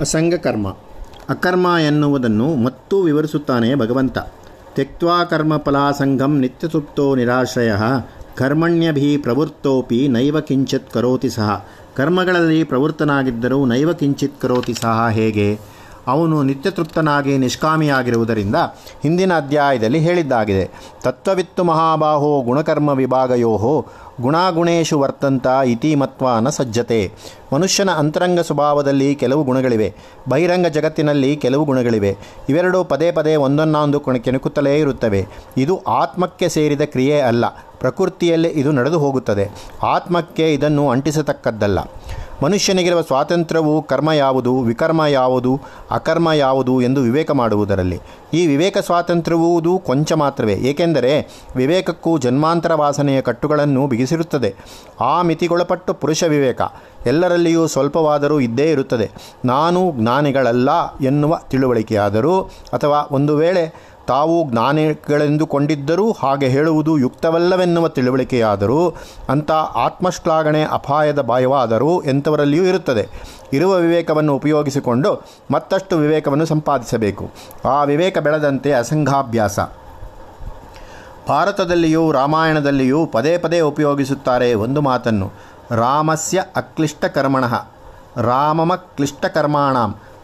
ಅಸಂಗಕರ್ಮ. ಅಕರ್ಮ ಎನ್ನುವುದನ್ನು ಮತ್ತೂ ವಿವರಿಸುತ್ತಾನೆ ಭಗವಂತ. ತ್ಯಕ್ವಾ ಕರ್ಮಫಲಾಸಂಗಂ ನಿತ್ಯಸುಪ್ತೋ ನಿರಾಶ್ರಯ, ಕರ್ಮಣ್ಯಭಿ ಪ್ರವೃತ್ತೋಪಿ ನೈವ ಕಿಂಚಿತ್ ಕರೋತಿ ಸಹ. ಕರ್ಮಗಳಲ್ಲಿ ಪ್ರವೃತ್ತನಾಗಿದ್ದರೂ ನೈವ ಕಿಂಚಿತ್ ಕರೋತಿ ಸಹ ಹೇಗೆ? ಅವನು ನಿತ್ಯತೃಪ್ತನಾಗಿ ನಿಷ್ಕಾಮಿಯಾಗಿರುವುದರಿಂದ ಹಿಂದಿನ ಅಧ್ಯಾಯದಲ್ಲಿ ಹೇಳಿದ್ದಾಗಿದೆ, ತತ್ವವಿತ್ತು ಮಹಾಬಾಹೋ ಗುಣಕರ್ಮ ವಿಭಾಗಯೋಹೋ ಗುಣಾಗುಣೇಶು ವರ್ತಂತ ಇತಿ ಮತ್ವಾನ ಸಜ್ಜತೆ. ಮನುಷ್ಯನ ಅಂತರಂಗ ಸ್ವಭಾವದಲ್ಲಿ ಕೆಲವು ಗುಣಗಳಿವೆ, ಬಹಿರಂಗ ಜಗತ್ತಿನಲ್ಲಿ ಕೆಲವು ಗುಣಗಳಿವೆ. ಇವೆರಡೂ ಪದೇ ಪದೇ ಒಂದನ್ನೊಂದು ಕೆಣಕುತ್ತಲೇ ಇರುತ್ತವೆ. ಇದು ಆತ್ಮಕ್ಕೆ ಸೇರಿದ ಕ್ರಿಯೆ ಅಲ್ಲ, ಪ್ರಕೃತಿಯಲ್ಲಿ ಇದು ನಡೆದು ಹೋಗುತ್ತದೆ. ಆತ್ಮಕ್ಕೆ ಇದನ್ನು ಅಂಟಿಸತಕ್ಕದ್ದಲ್ಲ. ಮನುಷ್ಯನಿಗಿರುವ ಸ್ವಾತಂತ್ರ್ಯವು ಕರ್ಮ ಯಾವುದು, ವಿಕರ್ಮ ಯಾವುದು, ಅಕರ್ಮ ಯಾವುದು ಎಂದು ವಿವೇಕ ಮಾಡುವುದರಲ್ಲಿ. ಈ ವಿವೇಕ ಸ್ವಾತಂತ್ರ್ಯವುದು ಕೊಂಚ ಮಾತ್ರವೇ, ಏಕೆಂದರೆ ವಿವೇಕಕ್ಕೂ ಜನ್ಮಾಂತರ ವಾಸನೆಯ ಕಟ್ಟುಗಳನ್ನು ಬಿಗಿಸಿರುತ್ತದೆ. ಆ ಮಿತಿಗೊಳಪಟ್ಟು ಪುರುಷ ವಿವೇಕ, ಎಲ್ಲರಲ್ಲಿಯೂ ಸ್ವಲ್ಪವಾದರೂ ಇದ್ದೇ ಇರುತ್ತದೆ. ನಾನು ಜ್ಞಾನಿಗಳಲ್ಲ ಎನ್ನುವ ತಿಳುವಳಿಕೆಯಾದರೂ ಅಥವಾ ಒಂದು ವೇಳೆ ತಾವು ಜ್ಞಾನಿಗಳೆಂದುಕೊಂಡಿದ್ದರೂ ಹಾಗೆ ಹೇಳುವುದು ಯುಕ್ತವಲ್ಲವೆನ್ನುವ ತಿಳುವಳಿಕೆಯಾದರೂ ಅಂಥ ಆತ್ಮಶ್ಲಾಘನೆ ಅಪಾಯದ ಭಯವಾದರೂ ಎಂಥವರಲ್ಲಿಯೂ ಇರುತ್ತದೆ. ಇರುವ ವಿವೇಕವನ್ನು ಉಪಯೋಗಿಸಿಕೊಂಡು ಮತ್ತಷ್ಟು ವಿವೇಕವನ್ನು ಸಂಪಾದಿಸಬೇಕು. ಆ ವಿವೇಕ ಬೆಳೆದಂತೆ ಅಸಂಘಾಭ್ಯಾಸ. ಭಾರತದಲ್ಲಿಯೂ ರಾಮಾಯಣದಲ್ಲಿಯೂ ಪದೇ ಪದೇ ಉಪಯೋಗಿಸುತ್ತಾರೆ ಒಂದು ಮಾತನ್ನು. ರಾಮಸ್ಯ ಅಕ್ಲಿಷ್ಟ ಕರ್ಮಣಃ ರಾಮಮ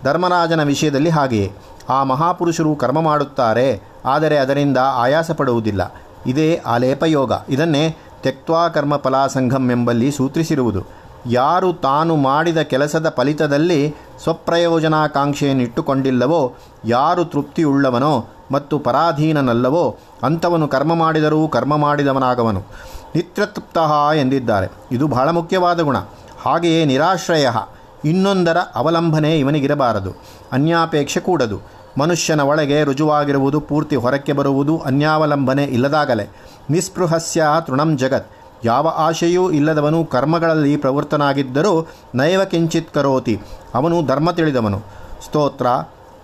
ಧರ್ಮರಾಜನ ವಿಷಯದಲ್ಲಿ ಹಾಗೆಯೇ. ಆ ಮಹಾಪುರುಷರು ಕರ್ಮ ಮಾಡುತ್ತಾರೆ, ಆದರೆ ಅದರಿಂದ ಆಯಾಸ ಪಡುವುದಿಲ್ಲ. ಇದೇ ಆಲೇಪಯೋಗ. ಇದನ್ನೇ ತೆಕ್ವಾ ಕರ್ಮ ಫಲಾಸಂಘಂ ಎಂಬಲ್ಲಿ ಸೂತ್ರಿಸಿರುವುದು. ಯಾರು ತಾನು ಮಾಡಿದ ಕೆಲಸದ ಫಲಿತದಲ್ಲಿ ಸ್ವಪ್ರಯೋಜನಾಕಾಂಕ್ಷೆಯನ್ನಿಟ್ಟುಕೊಂಡಿಲ್ಲವೋ, ಯಾರು ತೃಪ್ತಿಯುಳ್ಳವನೋ ಮತ್ತು ಪರಾಧೀನನಲ್ಲವೋ, ಅಂಥವನು ಕರ್ಮ ಮಾಡಿದರೂ ಕರ್ಮ ಮಾಡಿದವನಾಗವನು. ನಿತ್ಯತೃಪ್ತ ಎಂದಿದ್ದಾರೆ. ಇದು ಬಹಳ ಮುಖ್ಯವಾದ ಗುಣ. ಹಾಗೆಯೇ ನಿರಾಶ್ರಯ. ಇನ್ನೊಂದರ ಅವಲಂಬನೆ ಇವನಿಗಿರಬಾರದು. ಅನ್ಯಾಪೇಕ್ಷೆ ಕೂಡದು. ಮನುಷ್ಯನ ಒಳಗೆ ರುಜುವಾಗಿರುವುದು ಪೂರ್ತಿ ಹೊರಕ್ಕೆ ಬರುವುದು ಅನ್ಯಾವಲಂಬನೆ ಇಲ್ಲದಾಗಲೇ. ನಿಸ್ಪೃಹಸ್ಯ ತೃಣಂ ಜಗತ್. ಯಾವ ಆಶೆಯೂ ಇಲ್ಲದವನು ಕರ್ಮಗಳಲ್ಲಿ ಪ್ರವೃತ್ತನಾಗಿದ್ದರೂ ನೈವ ಕಿಂಚಿತ್ ಕರೋತಿ. ಅವನು ಧರ್ಮ ತಿಳಿದವನು. ಸ್ತೋತ್ರ,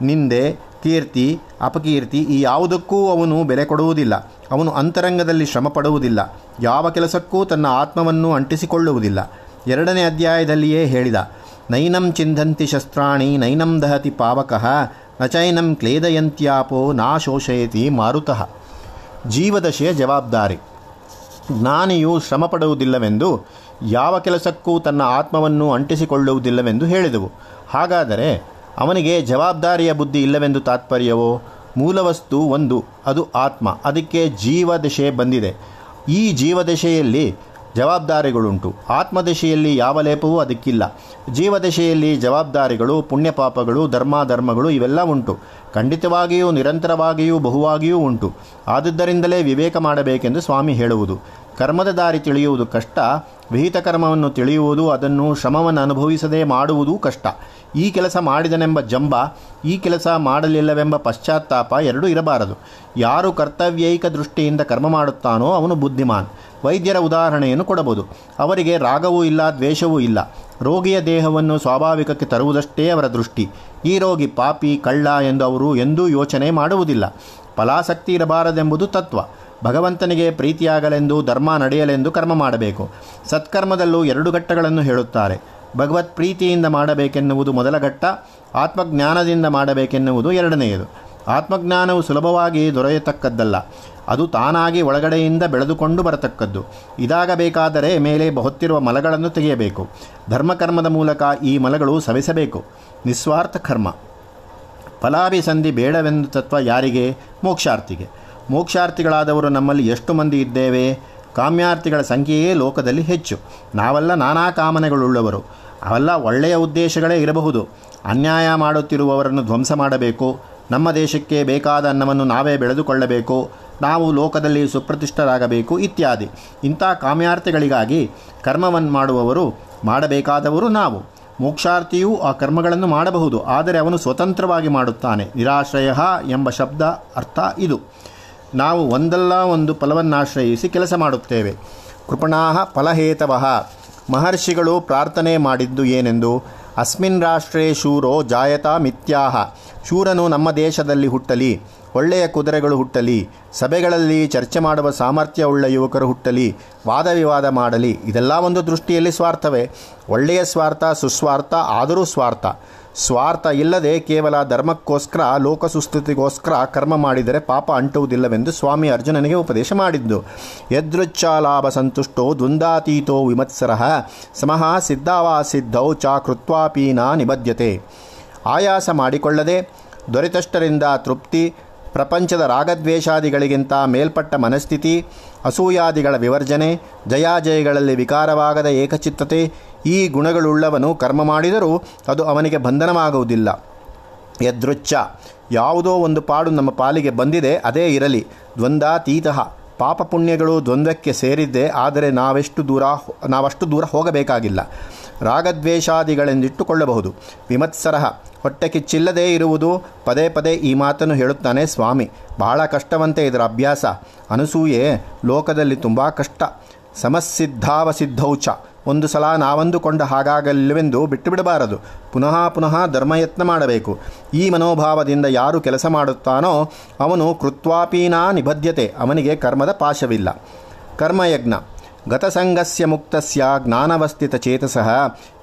ನಿಂದೆ, ಕೀರ್ತಿ, ಅಪಕೀರ್ತಿ ಈ ಯಾವುದಕ್ಕೂ ಅವನು ಬೆಲೆ ಕೊಡುವುದಿಲ್ಲ. ಅವನು ಅಂತರಂಗದಲ್ಲಿ ಶ್ರಮ ಪಡುವುದಿಲ್ಲ ಯಾವ ಕೆಲಸಕ್ಕೂ ತನ್ನ ಆತ್ಮವನ್ನು ಅಂಟಿಸಿಕೊಳ್ಳುವುದಿಲ್ಲ. ಎರಡನೇ ಅಧ್ಯಾಯದಲ್ಲಿಯೇ ಹೇಳಿದ. ನೈನಂ ಚಿಂಧಂತಿ ಶಸ್ತ್ರಾಣಿ, ನೈನಂ ದಹತಿ ಪಾವಕಃ, ನಚೈನಂ ಕ್ಲೇದಯಂತ್ಯಾಪೋ, ನಾ ಶೋಷಯತಿ ಮಾರುತಃ. ಜೀವದಶೆಯ ಜವಾಬ್ದಾರಿ. ಜ್ಞಾನಿಯು ಶ್ರಮ ಪಡುವುದಿಲ್ಲವೆಂದು ಯಾವ ಕೆಲಸಕ್ಕೂ ತನ್ನ ಆತ್ಮವನ್ನು ಅಂಟಿಸಿಕೊಳ್ಳುವುದಿಲ್ಲವೆಂದು ಹೇಳಿದೆವು. ಹಾಗಾದರೆ, ಅವನಿಗೆ ಜವಾಬ್ದಾರಿಯ ಬುದ್ಧಿ ಇಲ್ಲವೆಂದು ತಾತ್ಪರ್ಯವೋ? ಮೂಲವಸ್ತು ಒಂದು, ಅದು ಆತ್ಮ. ಅದಕ್ಕೆ ಜೀವದಶೆ ಬಂದಿದೆ. ಈ ಜೀವದಶೆಯಲ್ಲಿ ಜವಾಬ್ದಾರಿಗಳುಂಟು. ಆತ್ಮದಶೆಯಲ್ಲಿ ಯಾವ ಲೇಪವೂ ಅದಕ್ಕಿಲ್ಲ. ಜೀವದಶೆಯಲ್ಲಿ ಜವಾಬ್ದಾರಿಗಳು, ಪುಣ್ಯಪಾಪಗಳು, ಧರ್ಮಾಧರ್ಮಗಳು ಇವೆಲ್ಲ ಉಂಟು. ಖಂಡಿತವಾಗಿಯೂ, ನಿರಂತರವಾಗಿಯೂ, ಬಹುವಾಗಿಯೂ ಉಂಟು. ಆದುದರಿಂದಲೇ ವಿವೇಕ ಮಾಡಬೇಕೆಂದು ಸ್ವಾಮಿ ಹೇಳುವುದು. ಕರ್ಮದ ದಾರಿ ತಿಳಿಯುವುದು ಕಷ್ಟ, ವಿಹಿತ ಕರ್ಮವನ್ನು ತಿಳಿಯುವುದು ಅದನ್ನು ಶ್ರಮವನ್ನು ಅನುಭವಿಸದೇ ಮಾಡುವುದೂ ಕಷ್ಟ. ಈ ಕೆಲಸ ಮಾಡಿದನೆಂಬ ಜಂಬ, ಈ ಕೆಲಸ ಮಾಡಲಿಲ್ಲವೆಂಬ ಪಶ್ಚಾತ್ತಾಪ ಎರಡೂ ಇರಬಾರದು. ಯಾರು ಕರ್ತವ್ಯೈಕ ದೃಷ್ಟಿಯಿಂದ ಕರ್ಮ ಮಾಡುತ್ತಾನೋ ಅವನು ಬುದ್ಧಿಮಾನ್. ವೈದ್ಯರ ಉದಾಹರಣೆಯನ್ನು ಕೊಡಬಹುದು. ಅವರಿಗೆ ರಾಗವೂ ಇಲ್ಲ, ದ್ವೇಷವೂ ಇಲ್ಲ. ರೋಗಿಯ ದೇಹವನ್ನು ಸ್ವಾಭಾವಿಕಕ್ಕೆ ತರುವುದಷ್ಟೇ ಅವರ ದೃಷ್ಟಿ. ಈ ರೋಗಿ ಪಾಪಿ, ಕಳ್ಳ ಎಂದು ಅವರು ಎಂದೂ ಯೋಚನೆ ಮಾಡುವುದಿಲ್ಲ. ಫಲಾಸಕ್ತಿ ಇರಬಾರದೆಂಬುದು ತತ್ವ. ಭಗವಂತನಿಗೆ ಪ್ರೀತಿಯಾಗಲೆಂದು, ಧರ್ಮ ನಡೆಯಲೆಂದು ಕರ್ಮ ಮಾಡಬೇಕು. ಸತ್ಕರ್ಮದಲ್ಲೂ ಎರಡು ಘಟ್ಟಗಳನ್ನು ಹೇಳುತ್ತಾರೆ. ಭಗವತ್ ಪ್ರೀತಿಯಿಂದ ಮಾಡಬೇಕೆನ್ನುವುದು ಮೊದಲ ಘಟ್ಟ, ಆತ್ಮಜ್ಞಾನದಿಂದ ಮಾಡಬೇಕೆನ್ನುವುದು ಎರಡನೆಯದು. ಆತ್ಮಜ್ಞಾನವು ಸುಲಭವಾಗಿ ದೊರೆಯತಕ್ಕದ್ದಲ್ಲ, ಅದು ತಾನಾಗಿ ಒಳಗಡೆಯಿಂದ ಬೆಳೆದುಕೊಂಡು ಬರತಕ್ಕದ್ದು. ಇದಾಗಬೇಕಾದರೆ ಮೇಲೆ ಹೊತ್ತಿರುವ ಮಲಗಳನ್ನು ತೆಗೆಯಬೇಕು. ಧರ್ಮಕರ್ಮದ ಮೂಲಕ ಈ ಮಲಗಳು ಸವಿಸಬೇಕು. ನಿಸ್ವಾರ್ಥ ಕರ್ಮ. ಫಲಾಭಿಸಂಧಿ ಬೇಡವೆಂದು ತತ್ವ ಯಾರಿಗೆ? ಮೋಕ್ಷಾರ್ಥಿಗೆ. ಮೋಕ್ಷಾರ್ಥಿಗಳಾದವರು ನಮ್ಮಲ್ಲಿ ಎಷ್ಟು ಮಂದಿ ಇದ್ದೇವೆ? ಕಾಮ್ಯಾರ್ಥಿಗಳ ಸಂಖ್ಯೆಯೇ ಲೋಕದಲ್ಲಿ ಹೆಚ್ಚು. ನಾವೆಲ್ಲ ನಾನಾ ಕಾಮನೆಗಳುಳ್ಳವರು. ಅವೆಲ್ಲ ಒಳ್ಳೆಯ ಉದ್ದೇಶಗಳೇ ಇರಬಹುದು. ಅನ್ಯಾಯ ಮಾಡುತ್ತಿರುವವರನ್ನು ಧ್ವಂಸ ಮಾಡಬೇಕು. ನಮ್ಮ ದೇಶಕ್ಕೆ ಬೇಕಾದ ಅನ್ನವನ್ನು ನಾವೇ ಬೆಳೆದುಕೊಳ್ಳಬೇಕು. ನಾವು ಲೋಕದಲ್ಲಿ ಸುಪ್ರತಿಷ್ಠರಾಗಬೇಕು ಇತ್ಯಾದಿ. ಇಂಥ ಕಾಮ್ಯಾರ್ಥಿಗಳಿಗಾಗಿ ಕರ್ಮವನ್ನು ಮಾಡುವವರು ಮಾಡಬೇಕಾದವರು ನಾವು. ಮೋಕ್ಷಾರ್ಥಿಯೂ ಆ ಕರ್ಮಗಳನ್ನು ಮಾಡಬಹುದು. ಆದರೆ ಅವನು ಸ್ವತಂತ್ರವಾಗಿ ಮಾಡುತ್ತಾನೆ. ನಿರಾಶ್ರಯ ಎಂಬ ಶಬ್ದ ಅರ್ಥ ಇದು. ನಾವು ಒಂದಲ್ಲ ಒಂದು ಫಲವನ್ನಾಶ್ರಯಿಸಿ ಕೆಲಸ ಮಾಡುತ್ತೇವೆ. ಕೃಪಣಾಹ ಫಲಹೇತವಃ. ಮಹರ್ಷಿಗಳು ಪ್ರಾರ್ಥನೆ ಮಾಡಿದ್ದು ಏನೆಂದು? ಅಸ್ಮಿನ್ ರಾಷ್ಟ್ರೇ ಶೂರೋ ಜಾಯತಾ ಮಿಥ್ಯಾಹ. ಶೂರನು ನಮ್ಮ ದೇಶದಲ್ಲಿ ಹುಟ್ಟಲಿ, ಒಳ್ಳೆಯ ಕುದುರೆಗಳು ಹುಟ್ಟಲಿ, ಸಭೆಗಳಲ್ಲಿ ಚರ್ಚೆ ಮಾಡುವ ಸಾಮರ್ಥ್ಯವುಳ್ಳ ಯುವಕರು ಹುಟ್ಟಲಿ ವಾದ ವಿವಾದ ಮಾಡಲಿ, ಇದೆಲ್ಲ ಒಂದು ದೃಷ್ಟಿಯಲ್ಲಿ ಸ್ವಾರ್ಥವೇ. ಒಳ್ಳೆಯ ಸ್ವಾರ್ಥ, ಸುಸ್ವಾರ್ಥ, ಆದರೂ ಸ್ವಾರ್ಥ. ಸ್ವಾರ್ಥ ಇಲ್ಲದೆ ಕೇವಲ ಧರ್ಮಕ್ಕೋಸ್ಕರ, ಲೋಕಸುಸ್ಥಿತಿಗೋಸ್ಕರ ಕರ್ಮ ಮಾಡಿದರೆ ಪಾಪ ಅಂಟುವುದಿಲ್ಲವೆಂದು ಸ್ವಾಮಿ ಅರ್ಜುನನಿಗೆ ಉಪದೇಶ ಮಾಡಿದ್ದು. ಯದೃಚ್ಛಾಲಾಭ ಸಂತುಷ್ಟೋ ದ್ವಂದಾತೀತೋ ವಿಮತ್ಸರ, ಸಮಃ ಸಿದ್ಧಾವಾ ಸಿದ್ಧೌ ಚ ಕೃತ್ವಾಪೀನಾ ನಿಬದ್ಯತೆ ಆಯಾಸ ಮಾಡಿಕೊಳ್ಳದೆ, ದೊರೆತಷ್ಟರಿಂದ ತೃಪ್ತಿ, ಪ್ರಪಂಚದ ರಾಗದ್ವೇಷಾದಿಗಳಿಗಿಂತ ಮೇಲ್ಪಟ್ಟ ಮನಸ್ಥಿತಿ ಅಸೂಯಾದಿಗಳ ವಿವರ್ಜನೆ, ಜಯಾಜಯಗಳಲ್ಲಿ ವಿಕಾರವಾಗದ ಏಕಚಿತ್ತತೆ, ಈ ಗುಣಗಳುಳ್ಳವನು ಕರ್ಮ ಮಾಡಿದರೂ ಅದು ಅವನಿಗೆ ಬಂಧನವಾಗುವುದಿಲ್ಲ. ಯದೃಚ್ಛ. ಯಾವುದೋ ಒಂದು ಪಾಡು ನಮ್ಮ ಪಾಲಿಗೆ ಬಂದಿದೆ, ಅದೇ ಇರಲಿ. ದ್ವಂದ್ವಾತೀತಃ. ಪಾಪ ಪುಣ್ಯಗಳು ದ್ವಂದ್ವಕ್ಕೆ ಸೇರಿದ್ದೆ, ಆದರೆ ನಾವೆಷ್ಟು ದೂರ ನಾವಷ್ಟು ದೂರ ಹೋಗಬೇಕಾಗಿಲ್ಲ. ರಾಗದ್ವೇಷಾದಿಗಳೆಂದಿಟ್ಟುಕೊಳ್ಳಬಹುದು. ವಿಮತ್ಸರಹ ಹೊಟ್ಟೆ ಕಿಚ್ಚಿಲ್ಲದೇ ಇರುವುದು ಪದೇ ಪದೇ ಈ ಮಾತನ್ನು ಹೇಳುತ್ತಾನೆ ಸ್ವಾಮಿ. ಬಹಳ ಕಷ್ಟವಂತೆ ಇದರ ಅಭ್ಯಾಸ. ಅನಸೂಯೆ, ಲೋಕದಲ್ಲಿ ತುಂಬ ಕಷ್ಟ. ಸಮಸ್ಸಿದ್ಧಾವಸಿದ್ಧೌಚ ಒಂದು ಸಲ ನಾವಂದುಕೊಂಡ ಹಾಗಾಗಲಿವೆಂದು ಬಿಟ್ಟುಬಿಡಬಾರದು. ಪುನಃ ಪುನಃ ಧರ್ಮಯತ್ನ ಮಾಡಬೇಕು. ಈ ಮನೋಭಾವದಿಂದ ಯಾರು ಕೆಲಸ ಮಾಡುತ್ತಾನೋ ಅವನು ಕೃತ್ವಾಪೀನಾ ನಿಬದ್ಧತೆ ಅವನಿಗೆ ಕರ್ಮದ ಪಾಶವಿಲ್ಲ. ಕರ್ಮಯಜ್ಞ. ಗತಸಂಗಸ್ಯ ಮುಕ್ತಸ್ಯ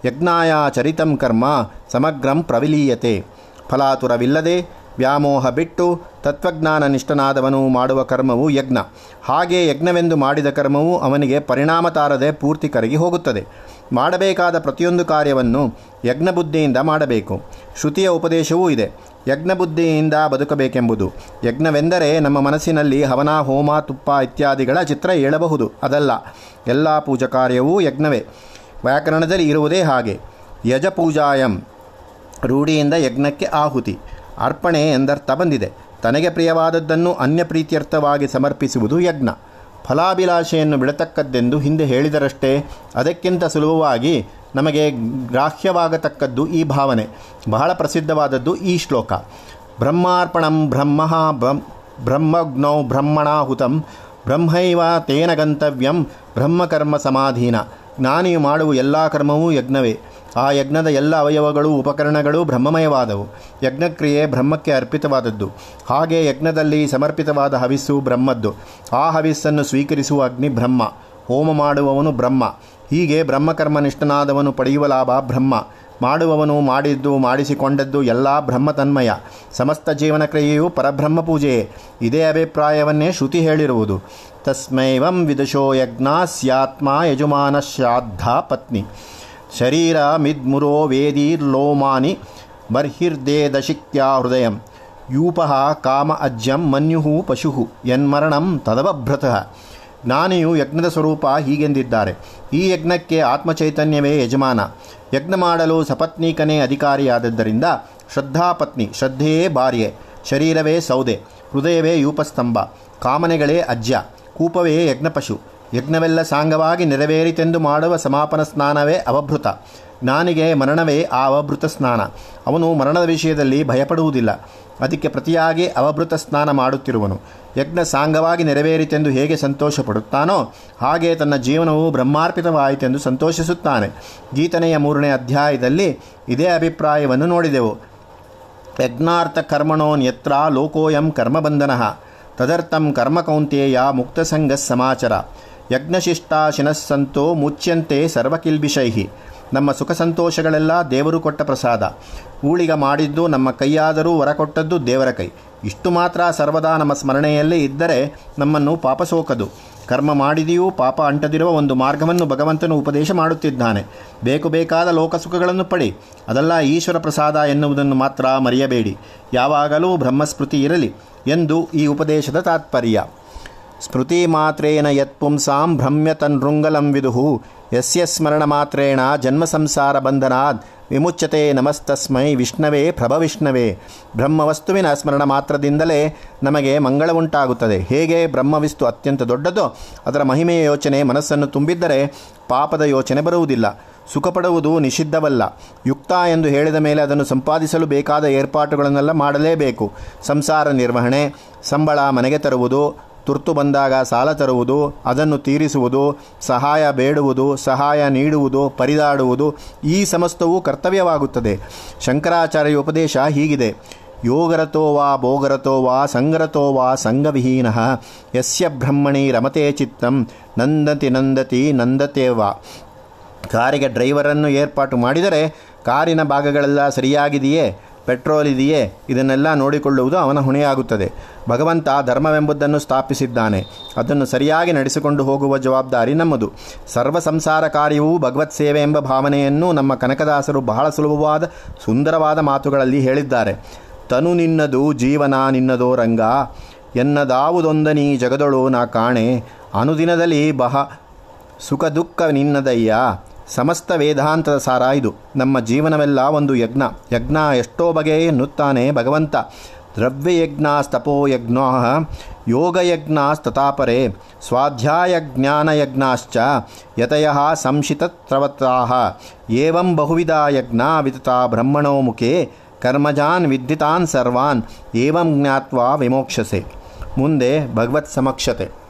ಯಜ್ಞಾಯ ಚರಿತಂ ಕರ್ಮ ಸಮಗ್ರಂ ಪ್ರವಿಲೀಯತೆ ಫಲಾತುರವಿಲ್ಲದೆ ವ್ಯಾಮೋಹ ಬಿಟ್ಟು ತತ್ವಜ್ಞಾನ ನಿಷ್ಠನಾದವನು ಮಾಡುವ ಕರ್ಮವು ಯಜ್ಞ ಹಾಗೆ ಯಜ್ಞವೆಂದು ಮಾಡಿದ ಕರ್ಮವು ಅವನಿಗೆ ಪರಿಣಾಮ ತಾರದೆ ಪೂರ್ತಿ ಕರಗಿ ಹೋಗುತ್ತದೆ। ಮಾಡಬೇಕಾದ ಪ್ರತಿಯೊಂದು ಕಾರ್ಯವನ್ನು ಯಜ್ಞಬುದ್ಧಿಯಿಂದ ಮಾಡಬೇಕು। ಶ್ರುತಿಯ ಉಪದೇಶವೂ ಇದೆ। ಯಜ್ಞಬುದ್ಧಿಯಿಂದ ಬದುಕಬೇಕೆಂಬುದು. ಯಜ್ಞವೆಂದರೆ ನಮ್ಮ ಮನಸ್ಸಿನಲ್ಲಿ ಹವನ, ಹೋಮ, ತುಪ್ಪ ಇತ್ಯಾದಿಗಳ ಚಿತ್ರ ಏಳಬಹುದು. ಅದಲ್ಲ, ಎಲ್ಲ ಪೂಜಾ ಕಾರ್ಯವೂ ಯಜ್ಞವೇ. ವ್ಯಾಕರಣದಲ್ಲಿ ಇರುವುದೇ ಹಾಗೆ. ಯಜಪೂಜಾಯಂ, ರೂಢಿಯಿಂದ ಯಜ್ಞಕ್ಕೆ ಆಹುತಿ. ಅರ್ಪಣೆ ಎಂದರ್ಥ ಬಂದಿದೆ. ತನಗೆ ಪ್ರಿಯವಾದದ್ದನ್ನು ಅನ್ಯ ಪ್ರೀತ್ಯರ್ಥವಾಗಿ ಸಮರ್ಪಿಸುವುದು ಯಜ್ಞ. ಫಲಾಭಿಲಾಷೆಯನ್ನು ಬಿಡತಕ್ಕದ್ದೆಂದು ಹಿಂದೆ ಹೇಳಿದರಷ್ಟೇ, ಅದಕ್ಕಿಂತ ಸುಲಭವಾಗಿ ನಮಗೆ ಗ್ರಾಹ್ಯವಾಗತಕ್ಕದ್ದು ಈ ಭಾವನೆ, ಬಹಳ ಪ್ರಸಿದ್ಧವಾದದ್ದು ಈ ಶ್ಲೋಕ. ಬ್ರಹ್ಮಾರ್ಪಣಂ ಬ್ರಹ್ಮ ಬ್ರಹ್ಮಗ್ನೌ ಬ್ರಹ್ಮಣಾಹುತಂ, ಬ್ರಹ್ಮೈವ ತೇನ ಗಂತವ್ಯಂ ಬ್ರಹ್ಮಕರ್ಮ ಸಮಾಧೀನ. ಜ್ಞಾನಿಯು ಮಾಡುವ ಎಲ್ಲ ಕರ್ಮವೂ ಯಜ್ಞವೇ. ಆ ಯಜ್ಞದ ಎಲ್ಲ ಅವಯವಗಳು ಉಪಕರಣಗಳು ಬ್ರಹ್ಮಮಯವಾದವು. ಯಜ್ಞಕ್ರಿಯೆ ಬ್ರಹ್ಮಕ್ಕೆ ಅರ್ಪಿತವಾದದ್ದು. ಹಾಗೆ ಯಜ್ಞದಲ್ಲಿ ಸಮರ್ಪಿತವಾದ ಹವಿಸ್ಸು ಬ್ರಹ್ಮದ್ದು. ಆ ಹವಿಸ್ಸನ್ನು ಸ್ವೀಕರಿಸುವ ಅಗ್ನಿ ಬ್ರಹ್ಮ. ಹೋಮ ಮಾಡುವವನು ಬ್ರಹ್ಮ. ಹೀಗೆ ಬ್ರಹ್ಮಕರ್ಮನಿಷ್ಠನಾದವನು ಪಡೆಯುವ ಲಾಭ ಬ್ರಹ್ಮ. ಮಾಡುವವನು ಮಾಡಿದ್ದು, ಮಾಡಿಸಿಕೊಂಡದ್ದು ಎಲ್ಲ ಬ್ರಹ್ಮ ತನ್ಮಯ ಸಮಸ್ತ ಜೀವನ ಕ್ರಿಯೆಯು ಪರಬ್ರಹ್ಮ ಪೂಜೆಯೇ ಇದೇ ಅಭಿಪ್ರಾಯವನ್ನೇ ಶ್ರುತಿ ಹೇಳಿರುವುದು. ತಸ್ಮೈವಂ ವಿದುಷೋ ಯಜ್ಞ ಸ್ಯಾತ್ಮ ಯಜಮಾನ ಶ್ರಾದ್ಧ ಪತ್ನಿ. ಶರೀರ ಮಿದ್ಮುರೋ ವೇದೀರ್ಲೋಮಾನಿ ಬರ್ಹಿರ್ದೇದಶಿಕ್ತ್ಯಾ ಹೃದಯಂ. ಯೂಪ ಕಾಮ ಅಜ್ಯಂ ಮನ್ಯು ಪಶು ಯನ್ಮರಣಂ ತದವಭ್ರತಃ. ಜ್ಞಾನಿಯು ಯಜ್ಞದ ಸ್ವರೂಪ ಹೀಗೆಂದಿದ್ದಾರೆ. ಈ ಯಜ್ಞಕ್ಕೆ ಆತ್ಮಚೈತನ್ಯವೇ ಯಜಮಾನ. ಯಜ್ಞ ಮಾಡಲು ಸಪತ್ನೀಕನೇ ಅಧಿಕಾರಿಯಾದದ್ದರಿಂದ ಶ್ರದ್ಧಾಪತ್ನಿ ಶ್ರದ್ಧೆಯೇ ಭಾರ್ಯೆ, ಶರೀರವೇ ಸೌದೆ, ಹೃದಯವೇ ಯೂಪಸ್ತಂಭ, ಕಾಮನೆಗಳೇ ಅಜ್ಜ ಕೂಪವೇ ಯಜ್ಞಪಶು, ಯಜ್ಞವೆಲ್ಲ ಸಾಂಗವಾಗಿ ನೆರವೇರಿತೆಂದು ಮಾಡುವ ಸಮಾಪನ ಸ್ನಾನವೇ ಅವಭೃತ. ಜ್ಞಾನಿಗೆ ಮರಣವೇ ಆ ಅವಭೃತ ಸ್ನಾನ. ಅವನು ಮರಣದ ವಿಷಯದಲ್ಲಿ ಭಯಪಡುವುದಿಲ್ಲ. ಅದಕ್ಕೆ ಪ್ರತಿಯಾಗಿ ಅವಭೃತ ಸ್ನಾನ ಮಾಡುತ್ತಿರುವನು. ಯಜ್ಞ ಸಾಂಗವಾಗಿ ನೆರವೇರಿತೆಂದು ಹೇಗೆ ಸಂತೋಷ ಪಡುತ್ತಾನೋ ಹಾಗೆ ತನ್ನ ಜೀವನವು ಬ್ರಹ್ಮಾರ್ಪಿತವಾಯಿತೆಂದು ಸಂತೋಷಿಸುತ್ತಾನೆ. ಗೀತನೆಯ ಮೂರನೇ ಅಧ್ಯಾಯದಲ್ಲಿ ಇದೇ ಅಭಿಪ್ರಾಯವನ್ನು ನೋಡಿದೆವು. ಯಜ್ಞಾರ್ಥ ಕರ್ಮಣೋನ್ಯತ್ರ ಲೋಕೋಯಂ ಕರ್ಮಬಂಧನ, ತದರ್ಥಂ ಕರ್ಮಕೌಂತೆಯ ಮುಕ್ತಸಂಗ ಸಮಾಚಾರ. ಯಜ್ಞಶಿಷ್ಟಾಶಿನಸ್ಸಂತೋ ಮುಚ್ಯಂತೆ ಸರ್ವಕಿಲ್ಬಿಷೈಹಿ ನಮ್ಮ ಸುಖ ಸಂತೋಷಗಳೆಲ್ಲ ದೇವರು ಕೊಟ್ಟ ಪ್ರಸಾದ. ಊಳಿಗ ಮಾಡಿದ್ದು ನಮ್ಮ ಕೈಯಾದರೂ ವರ ಕೊಟ್ಟದ್ದು ದೇವರ ಕೈ. ಇಷ್ಟು ಮಾತ್ರ ಸರ್ವದಾ ನಮ್ಮ ಸ್ಮರಣೆಯಲ್ಲೇ ಇದ್ದರೆ ನಮ್ಮನ್ನು ಪಾಪ ಸೋಕದು. ಕರ್ಮ ಮಾಡಿದೆಯೂ ಪಾಪ ಅಂಟದಿರುವ ಒಂದು ಮಾರ್ಗವನ್ನು ಭಗವಂತನು ಉಪದೇಶ ಮಾಡುತ್ತಿದ್ದಾನೆ. ಬೇಕು ಬೇಕಾದ ಲೋಕಸುಖಗಳನ್ನು ಪಡಿ. ಅದೆಲ್ಲ ಈಶ್ವರ ಪ್ರಸಾದ ಎನ್ನುವುದನ್ನು ಮಾತ್ರ ಮರೆಯಬೇಡಿ. ಯಾವಾಗಲೂ ಬ್ರಹ್ಮಸ್ಮೃತಿ ಇರಲಿ ಎಂದು ಈ ಉಪದೇಶದ ತಾತ್ಪರ್ಯ. ಸ್ಮೃತಿ ಮಾತ್ರೇನ ಯತ್ಪುಂಸಾಂ ಭ್ರಮ್ಯ ತನ್ಋಂಗಲಂ ವಿದುಹು. ಯಸ್ಯ ಸ್ಮರಣ ಮಾತ್ರೇಣ ಜನ್ಮ ಸಂಸಾರ ಬಂಧನಾದ್. ವಿಮುಚ್ಯತೆ ನಮಸ್ತಸ್ಮೈ ವಿಷ್ಣವೇ ಪ್ರಭವಿಷ್ಣವೇ. ಬ್ರಹ್ಮವಸ್ತುವಿನ ಸ್ಮರಣ ಮಾತ್ರದಿಂದಲೇ ನಮಗೆ ಮಂಗಳ ಉಂಟಾಗುತ್ತದೆ. ಹೇಗೆ ಬ್ರಹ್ಮವಿಸ್ತು ಅತ್ಯಂತ ದೊಡ್ಡದೋ ಅದರ ಮಹಿಮೆಯ ಯೋಚನೆ ಮನಸ್ಸನ್ನು ತುಂಬಿದ್ದರೆ ಪಾಪದ ಯೋಚನೆ ಬರುವುದಿಲ್ಲ. ಸುಖಪಡುವುದು ನಿಷಿದ್ಧವಲ್ಲ. ಯುಕ್ತ ಎಂದು ಹೇಳಿದ ಮೇಲೆ ಅದನ್ನು ಸಂಪಾದಿಸಲು ಬೇಕಾದ ಏರ್ಪಾಟುಗಳನ್ನೆಲ್ಲ ಮಾಡಲೇಬೇಕು. ಸಂಸಾರ ನಿರ್ವಹಣೆ, ಸಂಬಳ ಮನೆಗೆ ತರುವುದು ತುರ್ತು ಬಂದಾಗ ಸಾಲ ತರುವುದು, ಅದನ್ನು ತೀರಿಸುವುದು, ಸಹಾಯ ಬೇಡುವುದು, ಸಹಾಯ ನೀಡುವುದು, ಪರಿದಾಡುವುದು ಈ ಸಮಸ್ತವೂ ಕರ್ತವ್ಯವಾಗುತ್ತದೆ. ಶಂಕರಾಚಾರ್ಯ ಉಪದೇಶ ಹೀಗಿದೆ. ಯೋಗರತೋ ವಾ ಭೋಗರತೋ ವಾ ಸಂಗರತೋ ವಾ ಸಂಗವಿಹೀನ. ಯಸ್ಯ ಬ್ರಹ್ಮಣಿ ರಮತೆ ಚಿತ್ತಂ. ನಂದತಿ ನಂದತಿ ನಂದತೆ ವಾ. ಕಾರಿಗೆ ಡ್ರೈವರನ್ನು ಏರ್ಪಾಟು ಮಾಡಿದರೆ ಕಾರಿನ ಭಾಗಗಳೆಲ್ಲ ಸರಿಯಾಗಿದೆಯೇ? ಪೆಟ್ರೋಲ್ ಇದೆಯೇ? ಇದನ್ನೆಲ್ಲ ನೋಡಿಕೊಳ್ಳುವುದು ಅವನ ಹೊಣೆಯಾಗುತ್ತದೆ. ಭಗವಂತ ಧರ್ಮವೆಂಬುದನ್ನು ಸ್ಥಾಪಿಸಿದ್ದಾನೆ. ಅದನ್ನು ಸರಿಯಾಗಿ ನಡೆಸಿಕೊಂಡು ಹೋಗುವ ಜವಾಬ್ದಾರಿ ನಮ್ಮದು. ಸರ್ವ ಸಂಸಾರ ಕಾರ್ಯವು ಭಗವತ್ ಸೇವೆ ಎಂಬ ಭಾವನೆಯನ್ನು ನಮ್ಮ ಕನಕದಾಸರು ಬಹಳ ಸುಲಭವಾದ, ಸುಂದರವಾದ ಮಾತುಗಳಲ್ಲಿ ಹೇಳಿದ್ದಾರೆ. ತನು ನಿನ್ನದು, ಜೀವನ ನಿನ್ನದೋ ರಂಗ. ಎನ್ನದಾವುದೊಂದನಿ ಜಗದೊಳು ನಾ ಕಾಣೆ. ಅನುದಿನದಲ್ಲಿ ಬಹ ಸುಖ ದುಃಖ ನಿನ್ನದಯ್ಯ. ಸಮಸ್ತ ವೇದಾಂತದ ಸಾರ ಇದು. ನಮ್ಮ ಜೀವನವೆಲ್ಲ ಒಂದು ಯಜ್ಞ. ಯಜ್ಞ ಎಷ್ಟೋ ಬಗೆ ಎನ್ನುತ್ತಾನೆ ಭಗವಂತ. ದ್ರವ್ಯಯಜ್ಞಾಸ್ತಪೋಯಜ್ಞ ಸ್ವಾಧ್ಯಾಯ ಜ್ಞಾನಯಜ್ಞಾಶ್ಚ ಯತಯ ಸಂಶಿತತ್ರವತ್ತಾ ಏವಂ ಬಹುವಿಧ ಯಜ್ಞ ವಿತತಾ ಬ್ರಹ್ಮಣೋ ಮುಖೇ, ಕರ್ಮಜಾನ್ ವಿದ್ಯುತಾನ್ ಸರ್ವಾನ್, ಏವಂ ಜ್ಞಾತ್ವಾ ವಿಮೋಕ್ಷಸೆ. ಮುಂದೆ ಭಗವತ್ ಸಮಕ್ಷತೆ